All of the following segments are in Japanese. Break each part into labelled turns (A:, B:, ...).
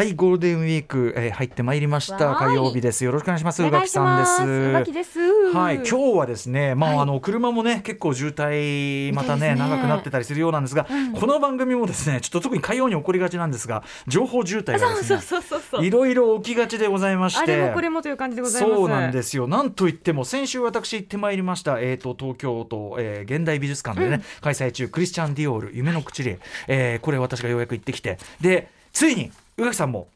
A: はいゴールデンウィーク、えー、入ってまいりました。火曜日です。よろしくお願いします。
B: お
A: 宇垣さんです。
B: です。
A: はい今日はですねまあ、
B: はい。
A: あの車もね結構渋滞またね。
B: ね
A: 長くなってたりするようなんですが、
B: うん。
A: この番組もですねちょっと特に火曜に起こりがちなんですが情報渋滞がですね
B: そうそうそうそう。
A: いろいろ起きがちでございまして。
B: あれもこれもという感じでございます。
A: そうなんですよ。なんといっても先週私行ってまいりました、えー、と東京都、えー現代美術館でね、
B: うん。
A: 開催中クリスチャン・ディオール夢の口で、えーこれ私がようやく行ってきてでついに宇垣さんも。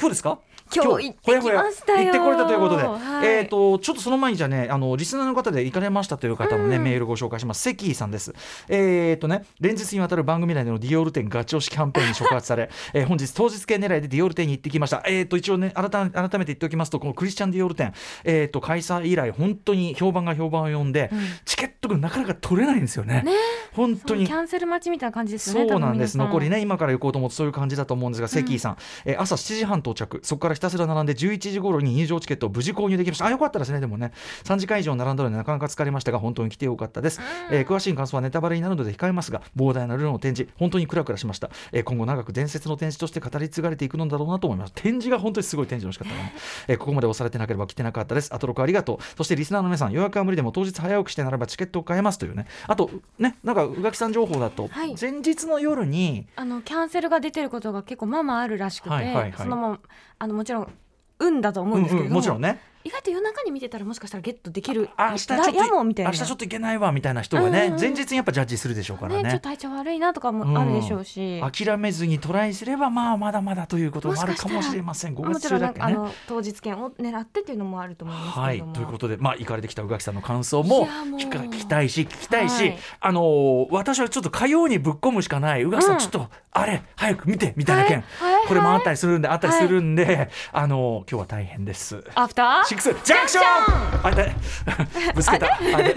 A: 今日ですか？
B: 今日行ってきました
A: 行ってこれたということで、
B: はい。
A: えっ、とちょっとその前にじゃあねあのリスナーの方で行かれましたという方のね、
B: うん
A: メールご紹介します。関井さんです。えっ、とね連日にわたる番組内でのディオール店ガチ押しキャンペーンに触発され、えー本日当日券狙いでディオール店に行ってきました。えっ、と一応ね改め改めて言っておきますとこのクリスチャンディオール店えっ、と開催以来本当に評判が評判を呼んで、
B: うん。
A: チケットがなかなか取れないんですよね。
B: ね。
A: 本当に。
B: キャンセル待ちみたいな感じですよね
A: そうなんです。残りね今から行こうと思ってそういう感じだと思うんですが、関井さん、えー朝7時半到着。そこからひたすら並んで11時頃に入場チケットを無事購入できました。あよかったですね。でもね3時間以上並んだのでなかなか疲れましたが本当に来てよかったです、えー詳しい感想はネタバレになるので控えますが膨大なルーの展示本当にクラクラしました、えー今後長く伝説の展示として語り継がれていくのだろうなと思います。展示が本当にすごい展示の仕方がね、えーここまで押されてなければ来てなかったです。あと6ありがとう。そしてリスナーの皆さん予約は無理でも当日早起きしてならばチケットを買えますというね。あとねなんか宇垣さん情報だと、
B: はい。
A: 前日の夜に
B: あのキャンセルが出てることが結構まあまああるらしくて、
A: はいはいはい。
B: そのままあのもちろん運だと思うんですけれども,、
A: もちろんね
B: 意外と夜中に見てたらもしかしたらゲットできる
A: あ明日ちょっと
B: やもみたいな。
A: 明日ちょっといけないわみたいな人がね、
B: うんうん
A: 前日にやっぱジャッジするでしょうから
B: ね。ちょっ
A: ね
B: と体調悪いなとかもあるでしょうし、
A: 諦めずにトライすればまあまだまだということもあるかもしれません。5
B: も
A: 月
B: ちろんなんかあ。の当日券を狙ってっていうのもあると思います
A: はい
B: けれども、
A: ということで、まあ、行かれてきた宇垣さんの感想も聞きたいし聞きたいし、
B: はい。
A: あのー私はちょっと火曜にぶっ込むしかない。宇垣さん、
B: うん。
A: ちょっとあれ早く見てみたいな件、
B: はい。はい
A: これもあったりするんであったりするんで、あのー今日は大変です。
B: アフター？
A: シックスジャンクション！あれ ぶつけた。あれ？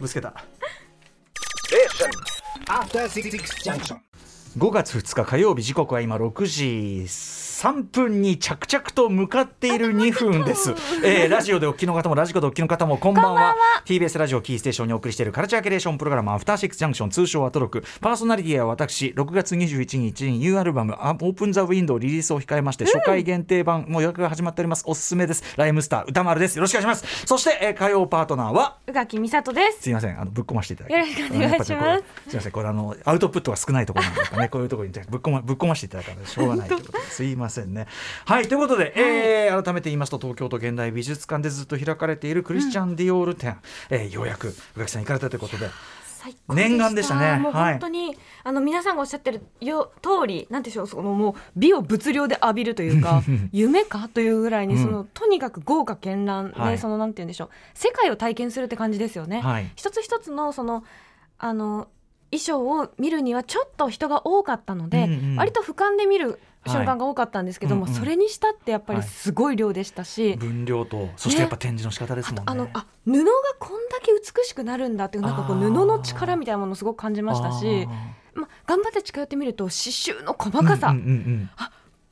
A: ぶつけた。
C: After Six Junction.
A: 5月2日火曜日時刻は今6時3分に着々と向かっている2分です、えーラジオでお聞きの方もラジコでお聞きの方もこんばんは。TBS ラジオキーステーションにお送りしているカルチャーキュレーションプログラムアフターシックスジャンクション通称アトロク。パーソナリティは私6月21日にニューアルバムあオープンザウィンドウリリースを控えまして、初回限定版もう予約が始まっております。おすすめです。ライムスター歌丸です。よろしくお願いします。そして、えー火曜パートナーは
B: 宇垣美里です。
A: すいません。あのぶっ込ませていただき。
B: よろしくお願いします。
A: すいません。これあのアウトプットが少ないところなんですかねこういうところにぶっ込まぶっ込ませていただかないとしょうがないということで。すいませんね。はいということで、えー改めて言いますと東京都現代美術館でずっと開かれているクリスチャン・ディオール展、えーようやく宇垣さん行かれたということで。念願でしたね。
B: もう
A: はい
B: 本当に、あの皆さんがおっしゃってるよ通りなんでしょうそのもう美を物量で浴びるというか 夢か？というぐらいに
A: うん。
B: その、とにかく豪華絢爛で、
A: はい。
B: そのなんていうんでしょう世界を体験するって感じですよね。
A: はい。
B: 一つ一つのそのあの衣装を見るにはちょっと人が多かったので、
A: うんうん。
B: 割と俯瞰で見る瞬間が多かったんですけども、
A: はいうん。うん
B: それにしたってやっぱりすごい量でしたし、
A: 分量とそしてやっぱ展示の仕方ですもんね。
B: あのあ布がこんだけ美しくなるんだっていうなんかこう布の力みたいなものをすごく感じましたし、まあ、頑張って近寄ってみると刺繍の細かさ、
A: うんうんうんうん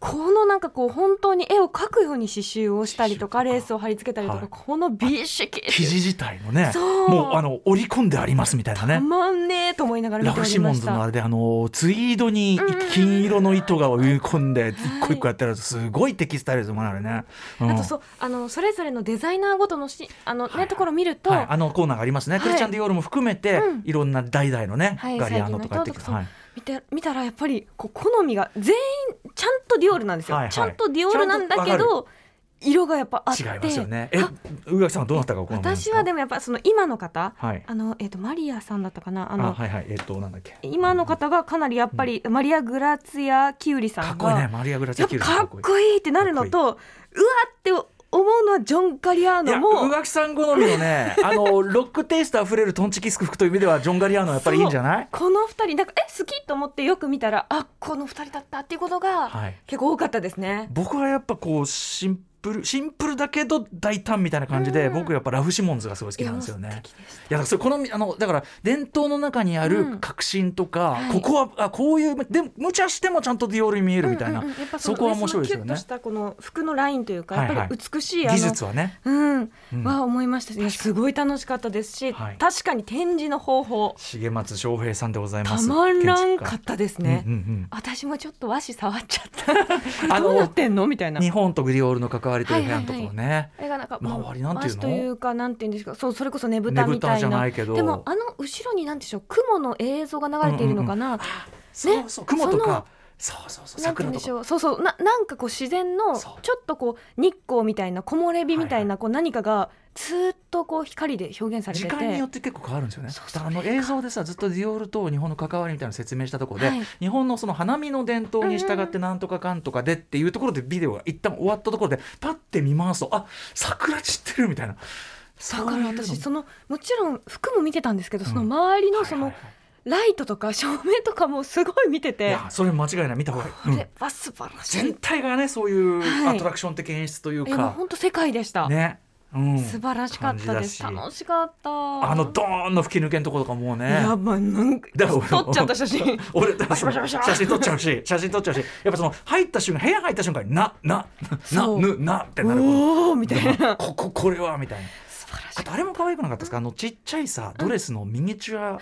B: このなんかこう本当に絵を描くように刺繍をしたりとかレースを貼り付けたりとか、
A: はい。
B: この美識って
A: 生地自体もねもうあの織り込んでありますみたいな
B: た
A: ね
B: まんねえと思いながら
A: ラフシモンズのあれであのツイードに金色の糸が植え込んで一個一個やってるとすごいテキスタイルですもんねあれね。うん。
B: あとそうあのそれぞれのデザイナーごとのしあの、ねところを見ると、
A: はい、あのコーナーがありますね、
B: はい。
A: クリスチャン・ディオールも含めて、
B: うん。
A: いろんな代々のね、
B: はい。
A: ガリアーノとかやってきて、はい、
B: 見て見たらやっぱりこう好みが全員ちゃんとディオールなんですよ、
A: はいはい。
B: ちゃんとディオールなんだけど色がやっぱあって。
A: 違いますよね。え、宇垣さんはどうなったか
B: 私はでもやっぱその今の方
A: はい。
B: あの、えっとマリアさんだったかな。あ
A: あ
B: の
A: はいはい、えっと、なんだっけ。
B: 今の方がかなりやっぱり、マリア・グラツィア・キウリさん
A: かっこいいね、
B: が
A: マリア・グラチャキュール
B: やっぱかっこいいってなるのとうわって思うのはジョン・ガリアーノも
A: 宇垣さん好みのね、あのロックテイストあふれるトンチキスク服という意味ではジョン・ガリアーノはやっぱりいいんじゃない？
B: この二人なんかえ好きと思ってよく見たらあこの二人だったっていうことが
A: はい。
B: 結構多かったですね。
A: 僕はやっぱこうシンプルシンプルだけど大胆みたいな感じで、
B: うん。
A: 僕やっぱラフ・シモンズがすごい好きなんですよね。
B: いや
A: それこのあのだから伝統の中にある
B: うん。
A: 革新とか、
B: はい。
A: ここはあこういうで無茶してもちゃんとディオールに見えるみたいな、
B: うんうんうんやっぱ
A: そこは面白いですよね。
B: キュッとしたこの服のラインというか、
A: はいはい。
B: やっぱり美しいあの
A: 技術はね。
B: うん、
A: うん。
B: は思いました。いやすごい楽しかったですし、
A: はい。
B: 確かに展示の方法。
A: 重松翔平さんでございます。
B: たまらんか
A: 建
B: ったですね、
A: うんうんうん。
B: 私もちょっと和紙触っちゃった。どうなってんの？みたいな。
A: 日本とグリオールの関わりという部屋のところね。
B: あれがなんか
A: 周りなんていうの？
B: というかなんていうんですか？そうそれこそねぶたみたいな。
A: ゃないけど。
B: でもあの後ろになんでしょう？雲の映像が流れているのかな、
A: そうそう雲とかそうそうそう
B: なんて言うんでしょう。そうそうななんかこう自然のちょっとこう日光みたいな木漏れ日みたい
A: はい。
B: なこう何かがずーっとこう光で表現されて
A: 時
B: て
A: 間によって結構変わるんですよね。
B: そうそう。
A: あの映像でさずっとディオールと日本の関わりみたいなの説明したところで、
B: はい。
A: 日本のその花見の伝統に従ってなんとかかんとかでっていうところでビデオが一旦終わったところでパッて見回すとあ桜散ってるみたいな。
B: だから私その。もちろん服も見てたんですけど、その周りのその
A: はいはいはい
B: ライトとか照明とかもすごい見て
A: い
B: て、
A: やそれ間違いない。見た方がいい。う
B: れは素晴らしい、
A: 全体がねそういう
B: はい。
A: アトラクション的演出というか、
B: 本当世界でした、
A: ね、うん、
B: 素晴らしかったです。楽しかった。
A: あのドーンの吹き抜けのところとかもうね。
B: やばいなんか撮っちゃった写真。
A: 俺写真撮っちゃうし写真撮っちゃうし。やっぱその入った瞬間部屋入った瞬間になななぬなってなる
B: おおみたいな。
A: こここれはみたいなあれも可愛くなかったですか？あのちっちゃいさドレスのミニチュア、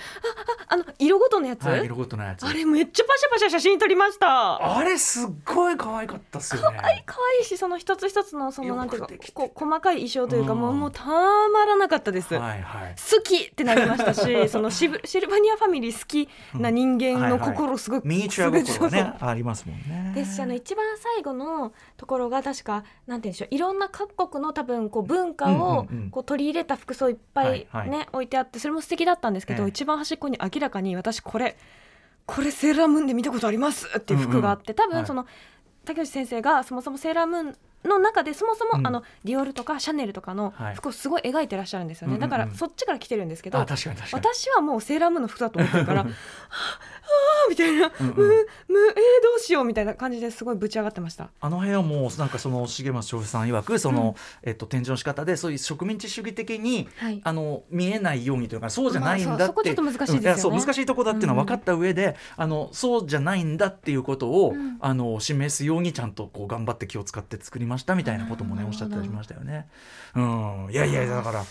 B: あの色ごとのやつ、
A: はい、色ごとのやつ。
B: あれめっちゃパシャパシャ写真撮りました。
A: あれすっごい可愛かったっすよね。
B: 可愛い可愛いしその一つ一つのそのなんていうか
A: よくできて。
B: こう細かい衣装というか、
A: うん。
B: もうもうたまらなかったです、
A: はいはい。
B: 好きってなりましたし そのシブシルバニアファミリー好きな人間の心すごく、
A: ミニチュア心が
B: そう。
A: ねありますもんね。
B: ですしあの一番最後のところが確かなんて言うんでしょう。いろんな各国の多分こう文化を
A: うんうんうん。
B: こう取り入れた服装いっぱいね、
A: はいはい。
B: 置いてあってそれも素敵だったんですけど、
A: ええ。
B: 一番端っこに明らかに私これこれセーラームーンで見たことありますっていう服があって、多
A: はい
B: 分その、竹内先生がそもそもセーラームーンの中でそもそも、
A: うん。
B: あのディオールとかシャネルとかの
A: はい。
B: 服をすごい描いてらっしゃるんですよね、
A: うんうんうん。
B: だからそっちから来てるんですけど、私はもうセーラームーンの服だと思ってるから ああみたいな、
A: うんうん。
B: むむえー、どうしようみたいな感じですごいぶち上がってました。
A: あの部屋もなんかその重松翔平さん曰くその、えっと、展示の仕方でそういう植民地主義的に、
B: はい。
A: あの見えないようにというかそうじゃないんだって、
B: まあそこちょっと難しいですよね。
A: う難しいとこだっていうのは分かった上で、あのそうじゃないんだっていうことを、
B: うん。
A: あの示すようにちゃんとこう頑張って気を使って作りましたみたいなこともね
B: うん
A: おっしゃったりしましたよね。うん、いやいやだから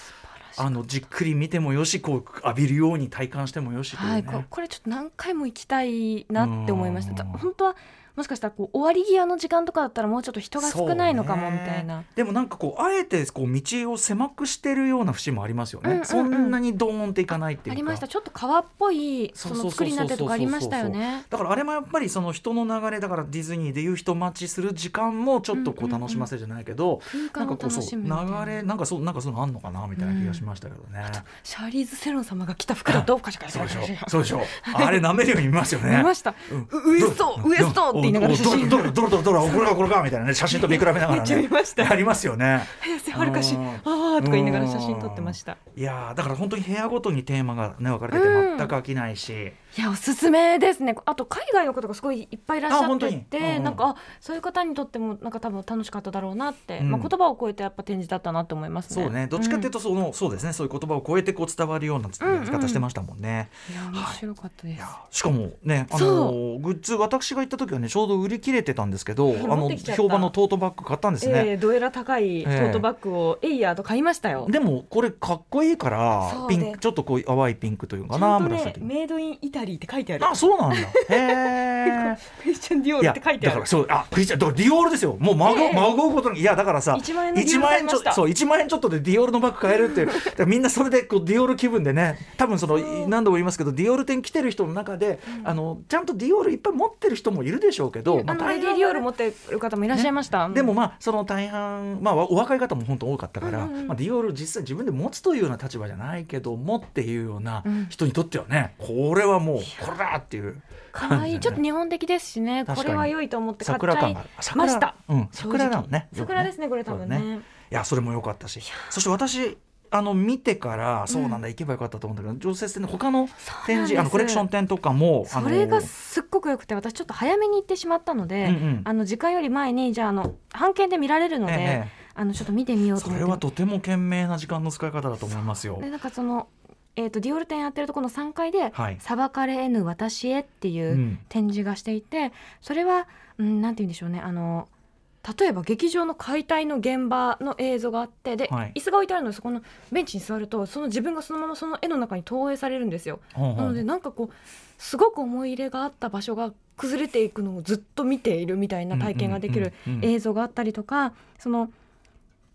A: あのじっくり見てもよしこう浴びるように体感してもよしね。
B: はい、ここれちょっと何回も行きたいなって思いました。
A: うん
B: 本当はもしかしたらこう終わり際の時間とかだったらもうちょっと人が少ないのかもみたいな。
A: でもなんかこうあえてこう道を狭くしてるような節もありますよね、
B: うんうんうん
A: そんなにドーンっていかないっていうか
B: ありました。ちょっと川っぽい
A: そ
B: の作りになってるとこありましたよね。
A: だからあれもやっぱりその人の流れだからディズニーでいう人待ちする時間もちょっとこ
B: うんうんうん
A: う楽しませるじゃないけど、
B: 空間を
A: なんかこうそう。流れなんかそうなんかそういうのあんのかなみたいな気がしましたけどね。
B: シャーリーズ・セロン様が着た服だとカシャカシ
A: そうでしょ
B: ャカシャカシャ
A: そうでしょあれ舐めるように見ますよね。
B: 見ました。
A: うん
B: ウエストウエストって言いながら写真
A: どれどれどれどれどれこれかこれかみたいなね写真と見比べながらね。
B: めっちゃ見ました
A: ありますよね。
B: 早瀬はるかし
A: うん
B: あーとか言いながら写真撮ってました。
A: いやーだから本当に部屋ごとにテーマがね分かれてて
B: うん
A: 全く飽きないし、
B: いやおすすめですね。あと海外の方がすごいいっぱいいらっし
A: あ
B: ゃって。て、
A: うんうん。
B: なんかあそういう方にとってもなんか多分楽しかっただろうなって、
A: うん。
B: まあ、言葉を超えてやっぱ展示だったなって思いますね。
A: そうね。どっちかっていうとその、そうですね。そういう言葉を超えてこう伝わるような
B: うんうん
A: やり方してましたもんね。
B: いや面白かったです、
A: い。やしかもねあ
B: そ
A: のグッズ私が行った時はねちょうど売り切れてたんですけど あの評判のトートバッグ買ったんですね。
B: えー、どえら高いトートバッグをエイヤーと買いましたよ、
A: でもこれかっこいいからピンクちょっとこう淡いピンクというか
B: ち
A: な
B: ゃんとね
A: 紫
B: メイドインイタリーって書いてある。
A: あそうなんだ。へえ
B: クリスチャン・ディオールって書いてある。
A: だからそうあクリスチャンだからディオールですよ。もう孫、
B: ええ。
A: 孫うことに。いやだからさ
B: 1万円のディ
A: 1
B: オール
A: 万円ちょそう1万円ちょっとでディオールのバッグ買えるっていう。みんなそれでこうディオール気分でね多分その何度も言いますけどディオール店来てる人の中で、あのちゃんとディオールいっぱい持ってる人もいるでしょうけど、
B: あのレディ・
A: 大半
B: ディオール持ってる方もいらっしゃいました、
A: でもまあその大半、まあ、お若い方も本当多かったから、
B: うんうんうん。
A: まあ、ディオール実際自分で持つというような立場じゃないけどもっていうような
B: うん。
A: 人にとってはね、これはもうこれだっていう。
B: 可愛い。ちょっと日本的ですしね。これは良いと思って買っちゃいました。
A: うん、桜だもんね。
B: 桜ですねこれ多分ね。
A: そういやそれも良かったし。そして私あの見てからそうなんだ、行けばよかったと思うんだけど常設展の他の展示あのコレクション展とかも
B: それがすっごく良くて私ちょっと早めに行ってしまったので、あの時間より前にじゃああの版権で見られるので、
A: ええ
B: あのちょっと見てみようと
A: そ
B: 思って。
A: れはとても賢明な時間の使い方だと思いますよ。
B: でなんかその、えー、とディオール店やってるところの3階で
A: はい「
B: 裁かれぬ私へ」っていううん。展示がしていてそれは、うん、なんて言うんでしょうね。あの例えば劇場の解体の現場の映像があってで、
A: はい。
B: 椅子が置いてあるのでそこのベンチに座るとその自分がそのままその絵の中に投影されるんですよ。なのでなんかこうすごく思い入れがあった場所が崩れていくのをずっと見ているみたいな体験ができる
A: うんうんうんうん。
B: 映像があったりとかその、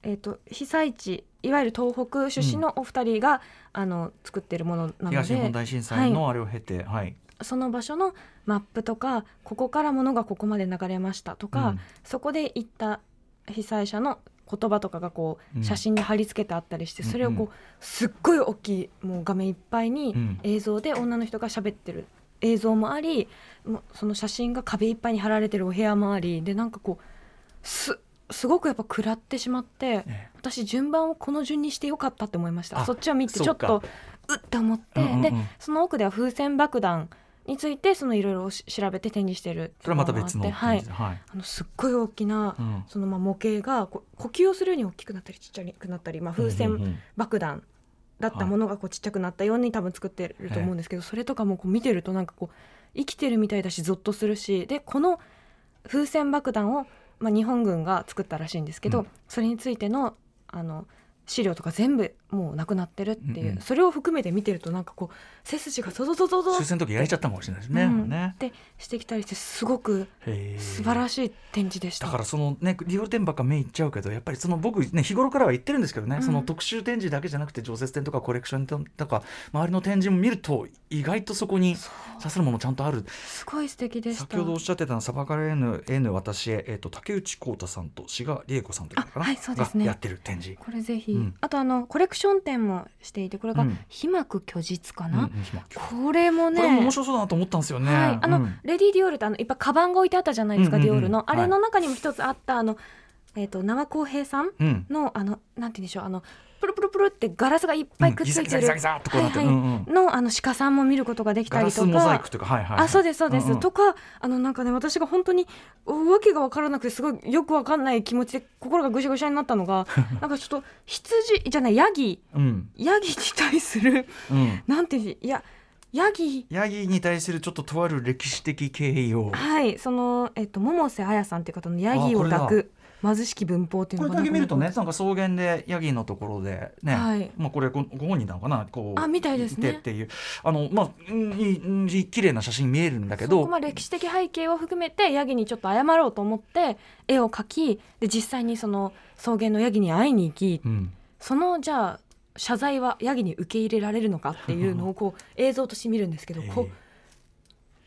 B: えー、と被災地いわゆる東北出身のお二人が、あの作っているものなの
A: 東日本
B: で
A: 大震災のあれを経てはい、
B: その場所のマップとかここからものがここまで流れましたとか、
A: うん。
B: そこで行った被災者の言葉とかがこ
A: うん。
B: う写真に貼り付けてあったりして、
A: うん。
B: それをこうすっごい大きいもう画面いっぱいに
A: うん。
B: 映像で女の人が喋ってる映像もありもうその写真が壁いっぱいに貼られてるお部屋もありでなんかこうすすごくやっぱ食らってしまって
A: え
B: 私順番をこの順にしてよかったって思いました。
A: あ
B: そっちを見てちょっとうって思って、
A: うんうんうん。
B: でその奥では風船爆弾についてそのいろいろ調べて展示してる
A: それはまた別の
B: はい。
A: はい。
B: あのすっごい大きな、
A: うん。
B: そのまあ模型が呼吸をするように大きくなったりちっちゃくなったり、まあ、風船
A: うん
B: 爆弾だったものがこうちっちゃくなったように多分作ってると思うんですけど、それとかもこう見てるとなんかこう生きてるみたいだしゾッとするしでこの風船爆弾を、まあ、日本軍が作ったらしいんですけど、
A: うん。
B: それについてのあの資料とか全部もうなくなってるっていう、
A: うんうん。
B: それを含めて見てるとなんかこう背筋がゾゾゾゾゾ。
A: 終戦の時焼いちゃったかもしれないですね,、
B: うん。
A: ね。
B: ってしてきたりしてすごく素晴らしい展示でした。
A: だからそのねリオル展ばっか目いっちゃうけどやっぱりその僕ね日頃からは言ってるんですけどね、
B: うん。
A: その特集展示だけじゃなくて常設展とかコレクション展とか周りの展示も見ると意外とそこに刺さるものちゃんとある。
B: すごい素敵でした。
A: 先ほどおっしゃってたのは「サバカレ N, N 私へ」えー、と竹内幸太さんと志賀理恵子さんというのかな、
B: あはいそうですね。
A: がやってる展示。
B: これぜひ、
A: うん。
B: あとあのコレクション展もしていてこれが
A: うん「
B: 飛膜虚実」かな、
A: うんうん
B: これもね
A: これも面白そうだなと思ったんですよね。
B: はい、あの、
A: うん
B: レディ・ディオールってあのいっぱいカバンが置いてあったじゃないですか、
A: うんうんうん。
B: ディオールの。あ
A: はい。
B: れの中にも一つあったあの、えー、と生公平さん
A: うん。
B: のあのなんて言うんでしょうあのプルプルプルってガラスがいっぱいくっついてる、のあの鹿さんも見ることができたりと
A: ガラスモザイ
B: かあそうですそうです、
A: んん。
B: とかあのなんかね私が本当にわけが分からなくてすごいよく分かんない気持ちで心がぐしゃぐしゃになったのが なんかちょっと羊じゃないヤギ。
A: うん。
B: ヤギに対する
A: うん。
B: なんていういやヤギ。
A: ヤギに対するちょっととある歴史的敬意を。
B: はいそのえっと百瀬彩さんっていう方のヤギを抱く貧しき文法っていう
A: これだけ見るとね
B: なんか
A: 草原でヤギのところでね、
B: はい。
A: まあこれごご本人なのかなこう
B: あみたいですね。
A: てっていう。あのまあうんい綺麗な写真見えるんだけど
B: まあ歴史的背景を含めてヤギにちょっと謝ろうと思って絵を描きで実際にその草原のヤギに会いに行き
A: うん。
B: そのじゃあ謝罪はヤギに受け入れられるのかっていうのを こう映像として見るんですけど、こう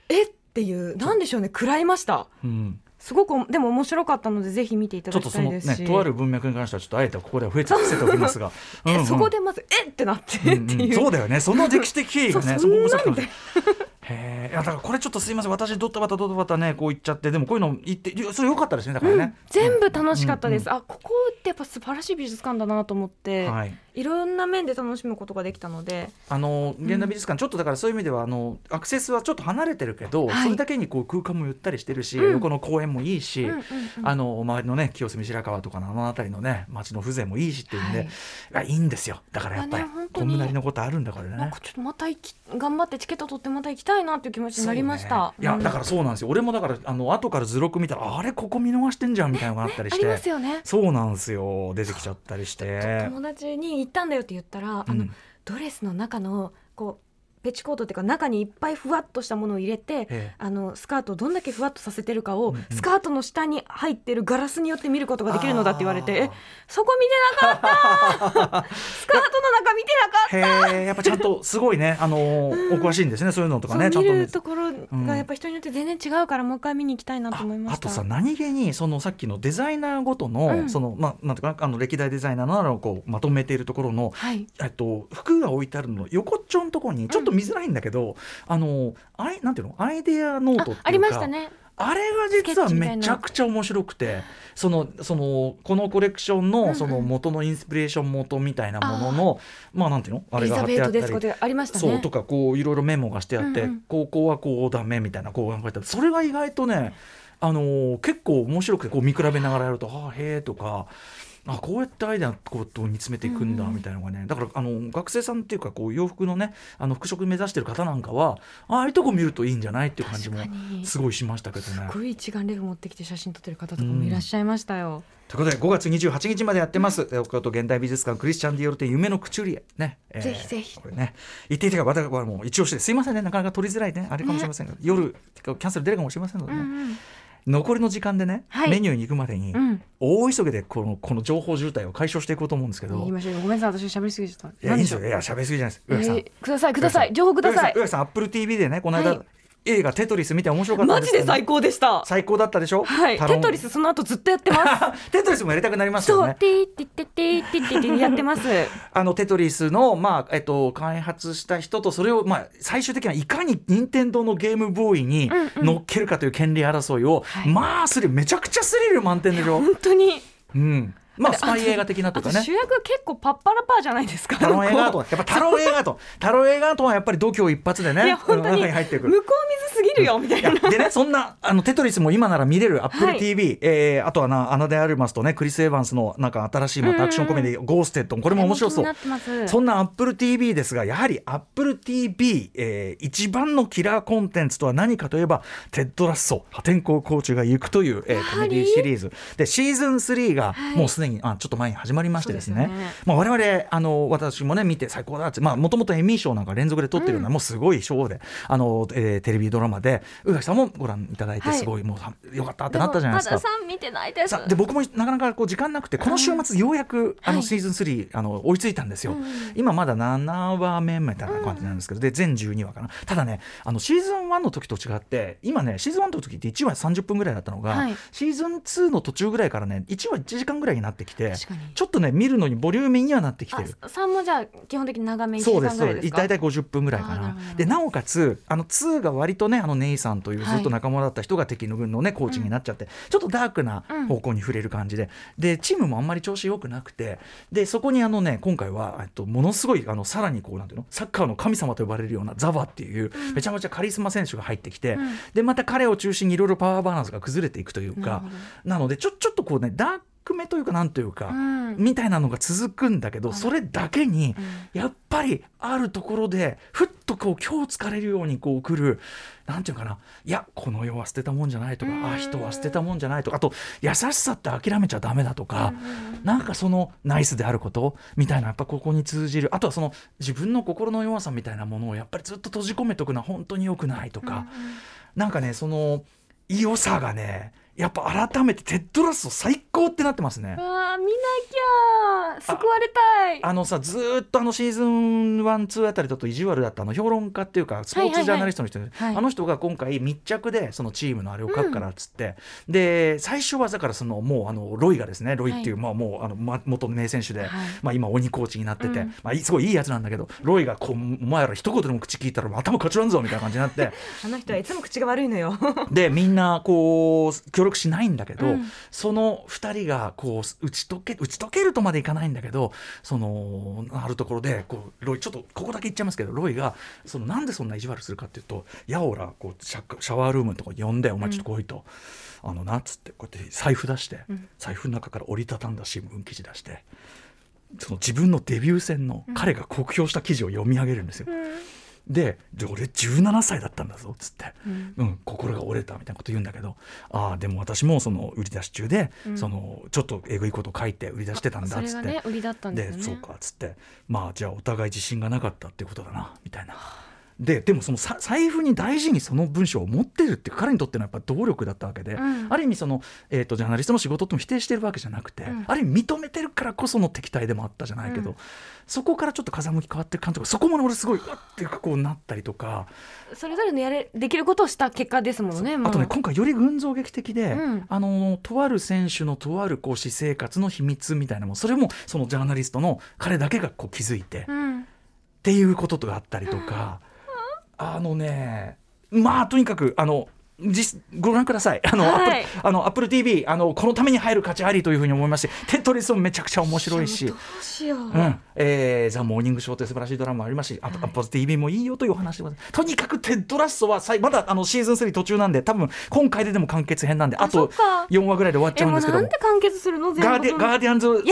B: えっていうなんでしょうね食らいました。
A: えーうん
B: すごくでも面白かったのでぜひ見ていただき
A: ちょっとその
B: たいですし、
A: ねとある文脈に関してはちょっとあえてここでは増えて伏せておきますが、うん
B: そこでまずえっ？てなってって
A: う。んうん
B: いう、
A: そうだよね。その歴史的経緯がね
B: そ
A: そうこもさっきの
B: そんなんで
A: へえいやだからこれちょっとすいません。私ドタバタドタバタねこう言っちゃってでもこういうの言ってそれ良かったですねだからね、
B: 全部楽しかったです、
A: うん。
B: あここってやっぱ素晴らしい美術館だなと思って、
A: はい
B: い、ろんな面で楽しむことができたので。
A: あの現代美術館、ちょっとだからそういう意味ではあのアクセスはちょっと離れてるけど、
B: はい。
A: それだけにこう空間もゆったりしてるし、
B: うん。
A: 横の公園もいいし、
B: うんうんうん。
A: あの周りのね清澄白河とかのあの辺りのね街の風情もいいしっていうんで、
B: はい。
A: いやいいんですよ。だからやっぱり
B: ね
A: こんなりのことあるんだからね。
B: なんか。ちょっとまた行き頑張ってチケット取ってまた行きたいなっていう気持ちになりました、
A: ね。いや
B: うん。
A: だからそうなんですよ。俺もだからあの後から図録見たらあれここ見逃してんじゃんみたいなのがあったりして、
B: ね。
A: そうなんですよ。出てきちゃったりして。
B: 友達に行ったんだよって言ったら、あの
A: うん。
B: ドレスの中のこうペチコートっていうか中にいっぱいふわっとしたものを入れて、
A: ええ。
B: あのスカートをどんだけふわっとさせてるかを、
A: うんうん。
B: スカートの下に入ってるガラスによって見ることができるのだって言われてえそこ見てなかった。スカートの中見てなかった。
A: やっぱちゃんとすごいねあのーお詳しいんですねそういうのとかねちゃんと。ね
B: 見るところがやっぱ人によって全然違うから、もう一回見に行きたいなと思いま
A: ああ
B: した。
A: とさ何気にそのさっきのデザイナーごとの、
B: うん。
A: そのまあなんていうかなあの歴代デザイナーのあのこうまとめているところの
B: はい。
A: えっと、服が置いてあるの横っちょのところにちょっと見づらいんだけど、あのあいなんていうの？アイデアノートっていうか
B: あありましたね。
A: あれが実はめちゃくちゃ面白くてそのそのこのコレクション
B: うんうん。
A: のその元のインスピレーション元みたいなものの、まあなんていうの？あれが貼ってあったり。
B: とありましたね。
A: そうとかこういろいろメモがしてあって、
B: うんうん。
A: 高校はこうダメみたいなこう書いてあるそれが意外とねあのー結構面白くてこう見比べながらやると「ああへえ」とかあこうやってアイデアのことを見つめていくんだみたいなのがね、だからあの学生さんっていうかこう洋服のねあの服飾目指してる方なんかはああいうとこ見るといいんじゃないっていう感じもすごいしましたけどね。
B: すごい一眼レフ持ってきて写真撮ってる方とかもいらっしゃいましたよ。
A: ということで5月28日までやってます、東京都現代美術館クリスチャン・ディオール店夢のクチュリエね、えー
B: ぜひぜひ。
A: これね言っていてか私はもう一押しですいませんねなかなか取りづらいね。あれかもしれませんが、夜キャンセル出るかもしれませんのでね、
B: うんうん
A: 残りの時間でね、
B: はい。
A: メニューに行くまでに、
B: うん。
A: 大急ぎでこのこの情報渋滞を解消していこうと思うんですけど。
B: 言いましょうごめんなさい私喋りすぎちゃった。
A: いやいいんですよ。
B: 何
A: いや喋りすぎじゃないです。
B: えーくださいください。情報ください
A: 上。木さんアップル TV でねこの間、
B: はい
A: 映画テトリス見て面白かったん
B: マジで最高でした。
A: 最高だったでしょ？
B: はい。テトリスその後ずっとやってます。
A: テトリスもやりたくなりますよ
B: そう、
A: ね
B: テティティティティテやってます。
A: あのテトリスの、まあえっと、開発した人とそれを、まあ、最終的にはいかに任天堂のゲームボーイに
B: うんうん
A: 乗っけるかという権利争いを、
B: はい
A: まあスリルめちゃくちゃスリル満点でしょ、
B: 本当に。
A: うん、まあスパイ映画的なとかね。
B: 主役が結構パッパラパーじゃないですか。
A: タロン映画ート
B: こ
A: ンやっぱタロン・エガートン、タロン・エガートンはやっぱり度胸一発でね。
B: いや本当に向こう水すぎるよみたいな。
A: でねそんなあのテトリスも今なら見れる。Apple
B: はい。
A: TV、えーあとはなアナ・デ・アルマスとねクリス・エヴァンスのなんか新しいまたアクションコメディ、ゴーステッド。これも面白そう。
B: 気になってます。
A: そんな Apple TV ですが、やはり Apple TV、えー一番のキラーコンテンツとは何かといえば、テッド・ラッソ、破天荒コーチが行くという、えーコメディシリーズ。で、シーズン3が
B: はい。
A: もうすでに、あちょっと前に始まりましてですね、
B: ね。
A: まあ、我々、あの、私もね、見て最高だって、まあ、もともとエミー賞なんか連続で獲ってるような、もうすごい賞で、あの、えーテレビドラマで、宇垣さんもご覧いただいて、
B: はい。
A: すごい、もう、よかったってなったじゃないですか。
B: まださん見てないです。
A: さで僕もなかなかこう時間なくてこの週末ようやくあ
B: はい。
A: のシーズン3あの追いついたんですよ、
B: うん。
A: 今まだ7話目みたいな感じなんですけど、で全12話かな。ただねあのシーズン1の時と違って今ねシーズン1の時って1話30分ぐらいだったのが、
B: はい。
A: シーズン2の途中ぐらいからね1話1時間ぐらいになってきて
B: 確かに。
A: ちょっとね見るのにボリューミーにはなってきてる。
B: あ、三もじゃあ基本的に長め1時
A: そうですそうです。大体50分ぐらいかな。でなおかつあの2が割とねあのネイさんという
B: はい。
A: ずっと仲間だった人が敵の軍のねコーチになっちゃって、ちょっとダークな方向に触れる感じで、でチームもあんまり調子良くなくてでそこにあのね今回はえっとものすごいあのさらにこうなんていうの？サッカーの神様と呼ばれるようなザバっていう、めちゃめちゃカリスマ選手が入ってきて、
B: うん。
A: でまた彼を中心にいろいろパワーバランスが崩れていくというか
B: な
A: のでちょちょっとこうねダークめというかなんというか、
B: うん。
A: みたいなのが続くんだけどそれだけに
B: うん。
A: やっぱりあるところでふっとこう今日疲れるようにこう来るなんていうかな。いやこの世は捨てたもんじゃないとか
B: うん。
A: あ人は捨てたもんじゃないとかあと優しさって諦めちゃダメだとか
B: うん。
A: なんかそのナイスであることみたいなやっぱここに通じる。あとはその自分の心の弱さみたいなものをやっぱりずっと閉じ込めておくのは本当に良くないとか、なんかねその良さがねやっぱ改めてテッドラスト最高ってなってますね。
B: あー見なきゃ救われたい。
A: あのさずーっとあのシーズン12あたりだと意地悪だったあの評論家っていうかスポーツジャーナリストの人、
B: はい。
A: あの人が今回密着でそのチームのあれを書くからっつって、で最初はだからそのもうあのロイがですねロイっていう、
B: はい
A: まあもうあのま元名選手で、
B: はい。
A: まあ今鬼コーチになってて、
B: うん。
A: まあすごいいいやつなんだけどロイがこうお前ら一言でも口聞いたら頭かちらんぞみたいな感じになって。
B: あの人はいつも口が悪いのよ。
A: でみんなこう協力しないんだけど、
B: うん。
A: その2人がこう打ち解け打ち解けるとまでいかないんだけどそのあるところでこうロイちょっとここだけ言っちゃいますけどロイがそのなんでそんな意地悪するかっていうとヤオラこうシャシャワールームのとこ呼んで「お前ちょっと来いと」あのなっつってこうやって財布出して、
B: うん。
A: 財布の中から折りたたんだ新聞記事出してその自分のデビュー戦の彼が酷評した記事を読み上げるんですよ。でで俺17歳だったんだぞっつって、
B: うん。
A: うん、心が折れたみたいなこと言うんだけど。ああでも私もその売り出し中で、
B: うん。
A: そのちょっとえぐいこと書いて売り出してたんだっつって、
B: 売りだったん。
A: そうかっつって。まあじゃあお互い自信がなかったっていうことだなみたいな。ででもそのさ財布に大事にその文章を持ってるって彼にとってのやっぱ動力だったわけで、
B: うん。
A: ある意味その、えー、とジャーナリストの仕事とも否定してるわけじゃなくて、
B: うん。
A: ある意味認めてるからこその敵対でもあったじゃないけど、
B: うん。
A: そこからちょっと風向き変わってる感じとかそこもね俺すごいうわっていうかこうなったりとか。
B: それぞれのやれできることをした結果ですものね。
A: あとね今回より群像劇的で、
B: うん。
A: あのとある選手のとあるこう私生活の秘密みたいなもんそれもそのジャーナリストの彼だけがこう気づいて、っ
B: うん。
A: ていうこととかあったりとか、あのねまあとにかくあの実ご覧ください。あの、
B: はい。
A: アップルあの Apple TV あのこのために入る価値ありというふうに思いますしテトリスもめちゃくちゃ面白いし。
B: どうしよう、
A: うんえーザ・モーニングショーという素晴らしいドラマもありますし、アップ Apple TV もいいよというお話でとにかくテッドラッソはまだあのシーズン3途中なんで多分今回ででも完結編なんであと
B: そっか。
A: 4話ぐらいで終わっちゃうんですけども。
B: なんで完結するの？全部
A: ガーディガーディアンズ・オーギ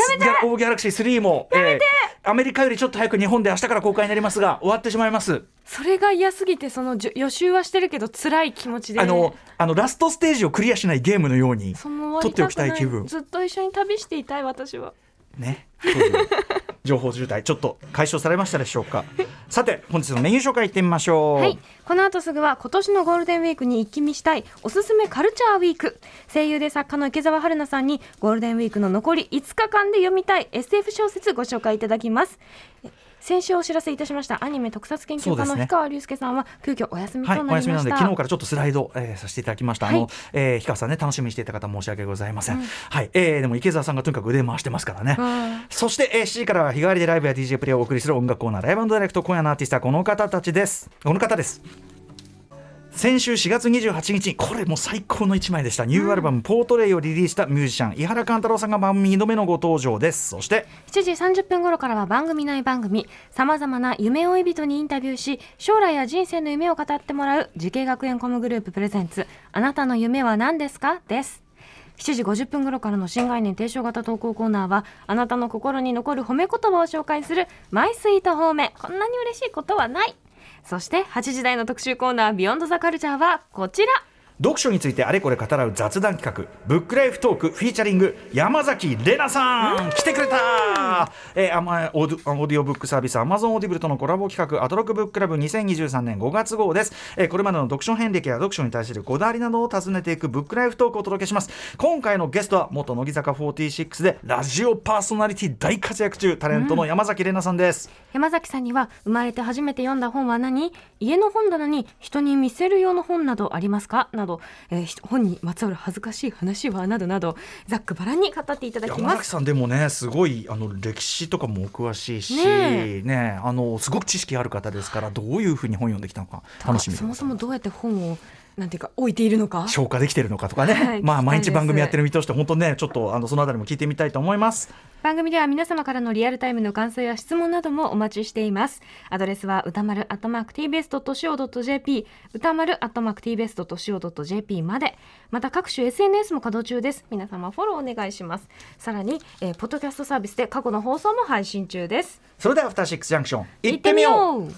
A: ャラクシー3も、えーアメリカよりちょっと早く日本で明日から公開になりますが終わってしまいます。
B: それが嫌すぎてその予習はしてるけど辛い気持ちで。
A: あのあのラストステージをクリアしないゲームのように
B: その
A: 取っておきたい気分。
B: ずっと一緒に旅していたい私は
A: ね。情報渋滞ちょっと解消されましたでしょうか。さて本日のメニュー紹介いってみましょう、
B: はい。この後すぐは今年のゴールデンウィークに一気見したいおすすめカルチャーウィーク。声優で作家の池澤春菜さんにゴールデンウィークの残り5日間で読みたい SF 小説ご紹介いただきます。先週お知らせいたしましたアニメ特撮研究家の氷川隆介さんは急遽お休み
A: はい、
B: と
A: お休みなので
B: なりました、
A: 昨日からちょっとスライド、えーさせていただきました。あの、
B: はい
A: えー、氷川さんね楽しみにしていた方申し訳ございません。はい、えー、でも池澤さんがとにかく腕回してますからね。
B: うん
A: そして、えー、7時からは日替わりでライブや DJ プレイをお送りする音楽コーナー Live & Direct 今夜のアーティストはこの方たちです。この方です。先週4月28日にこれもう最高の一枚でした。ニューアルバム「Portray」をリリースしたミュージシャンいハラカンタロウさんが番組2度目のご登場です。そして
B: 7時30分頃からは番組内番組さまざまな夢追い人にインタビューし将来や人生の夢を語ってもらう滋慶学園 COMグループプレゼンツあなたの夢は何ですか？です。7時50分頃からの新概念提唱型投稿コーナーはあなたの心に残る褒め言葉を紹介する My Sweet 褒め。こんなに嬉しいことはないそして8時台の特集コーナー Beyond the Culture はこちら。
A: 読書についてあれこれ語らう雑談企画 Book Life Talk featuring 山崎怜奈さん来てくれた、えー、あまオーディオーディオブックサービス Amazon オーディブルとのコラボ企画アトロク Book Club 2023年5月号です、えーこれまでの読書遍歴や読書に対するこだわりなどを尋ねていく Book Life Talk をお届けします。今回のゲストは元乃木坂46でラジオパーソナリティ大活躍中タレントの山崎怜奈さんです、
B: 山崎さんには生まれて初めて読んだ本は何？家の本棚に人に見せる用の本などありますか？など、えーひ本にまつわる恥ずかしい話はなどなどざっくばらんに語っていただき
A: 山
B: ます。
A: 崎さんでもねすごいあの歴史とかもお詳しいし
B: ね
A: ねあのすごく知識ある方ですからどういうふうに本読んできたのか楽しみで
B: そもそもどうやって本をなんていうか置いているのか？
A: 消化できてるのかとかね、まあ
B: はい聞きたいです。
A: 毎日番組やってる身として本当ねちょっとあのそのあたりも聞いてみたいと思います。
B: 番組では皆様からのリアルタイムの感想や質問などもお待ちしています。アドレスは歌丸 @tbs.co.jp 歌丸 @tbs.co.jp まで。また各種 SNS も稼働中です。皆様フォローお願いします。さらに、えーポッドキャストサービスで過去の放送も配信中です。
A: それではアフターシックスジャンクション行
B: 行ってて
A: みよう。
B: よう。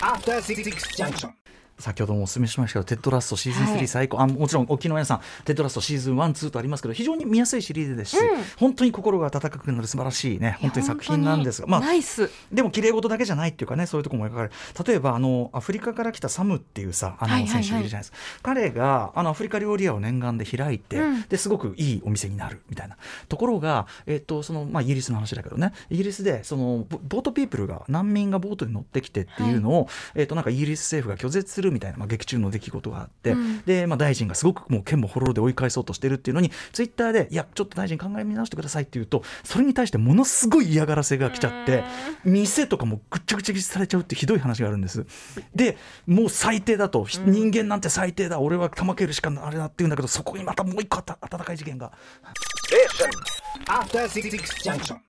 C: After Six Junction.
A: 先ほどもお勧めしましたけど、テッドラストシーズン3
B: はい。
A: 最高、あもちろん、お聞きの皆さん、テッドラストシーズン1、2とありますけど、非常に見やすいシリーズですし、
B: うん。
A: 本当に心が温かくなる素晴らしいね、本当に作品なんですが、まあ、
B: ナイス。
A: でも綺麗事だけじゃないっていうかねそういうところも描かれる。例えばあのアフリカから来たサムっていうさあの
B: はいはいはい。
A: 選手いるじゃないですか、彼があのアフリカ料理屋を念願で開いて、
B: うん。
A: ですごくいいお店になるみたいな。ところが、えっとそのまあ、イギリスの話だけどね。イギリスでそのボボートピープルが難民がボートに乗ってきてっていうのを、えっとなんかイギリス政府が拒絶するみたいな、まあ、劇中の出来事があって、
B: うん。
A: で、まあ、大臣がすごくもう剣もほろろで追い返そうとしてるっていうのにツイッターでいやちょっと大臣考え直してくださいって言うとそれに対してものすごい嫌がらせが来ちゃって店とかもぐっちゃぐちゃにされちゃうってひどい話があるんです。でもう最低だと、ひ人間なんて最低だ。俺は玉けるしかあれだって言うんだけどそこにまたもう一個あった温かい事件が。
C: After Six Junction.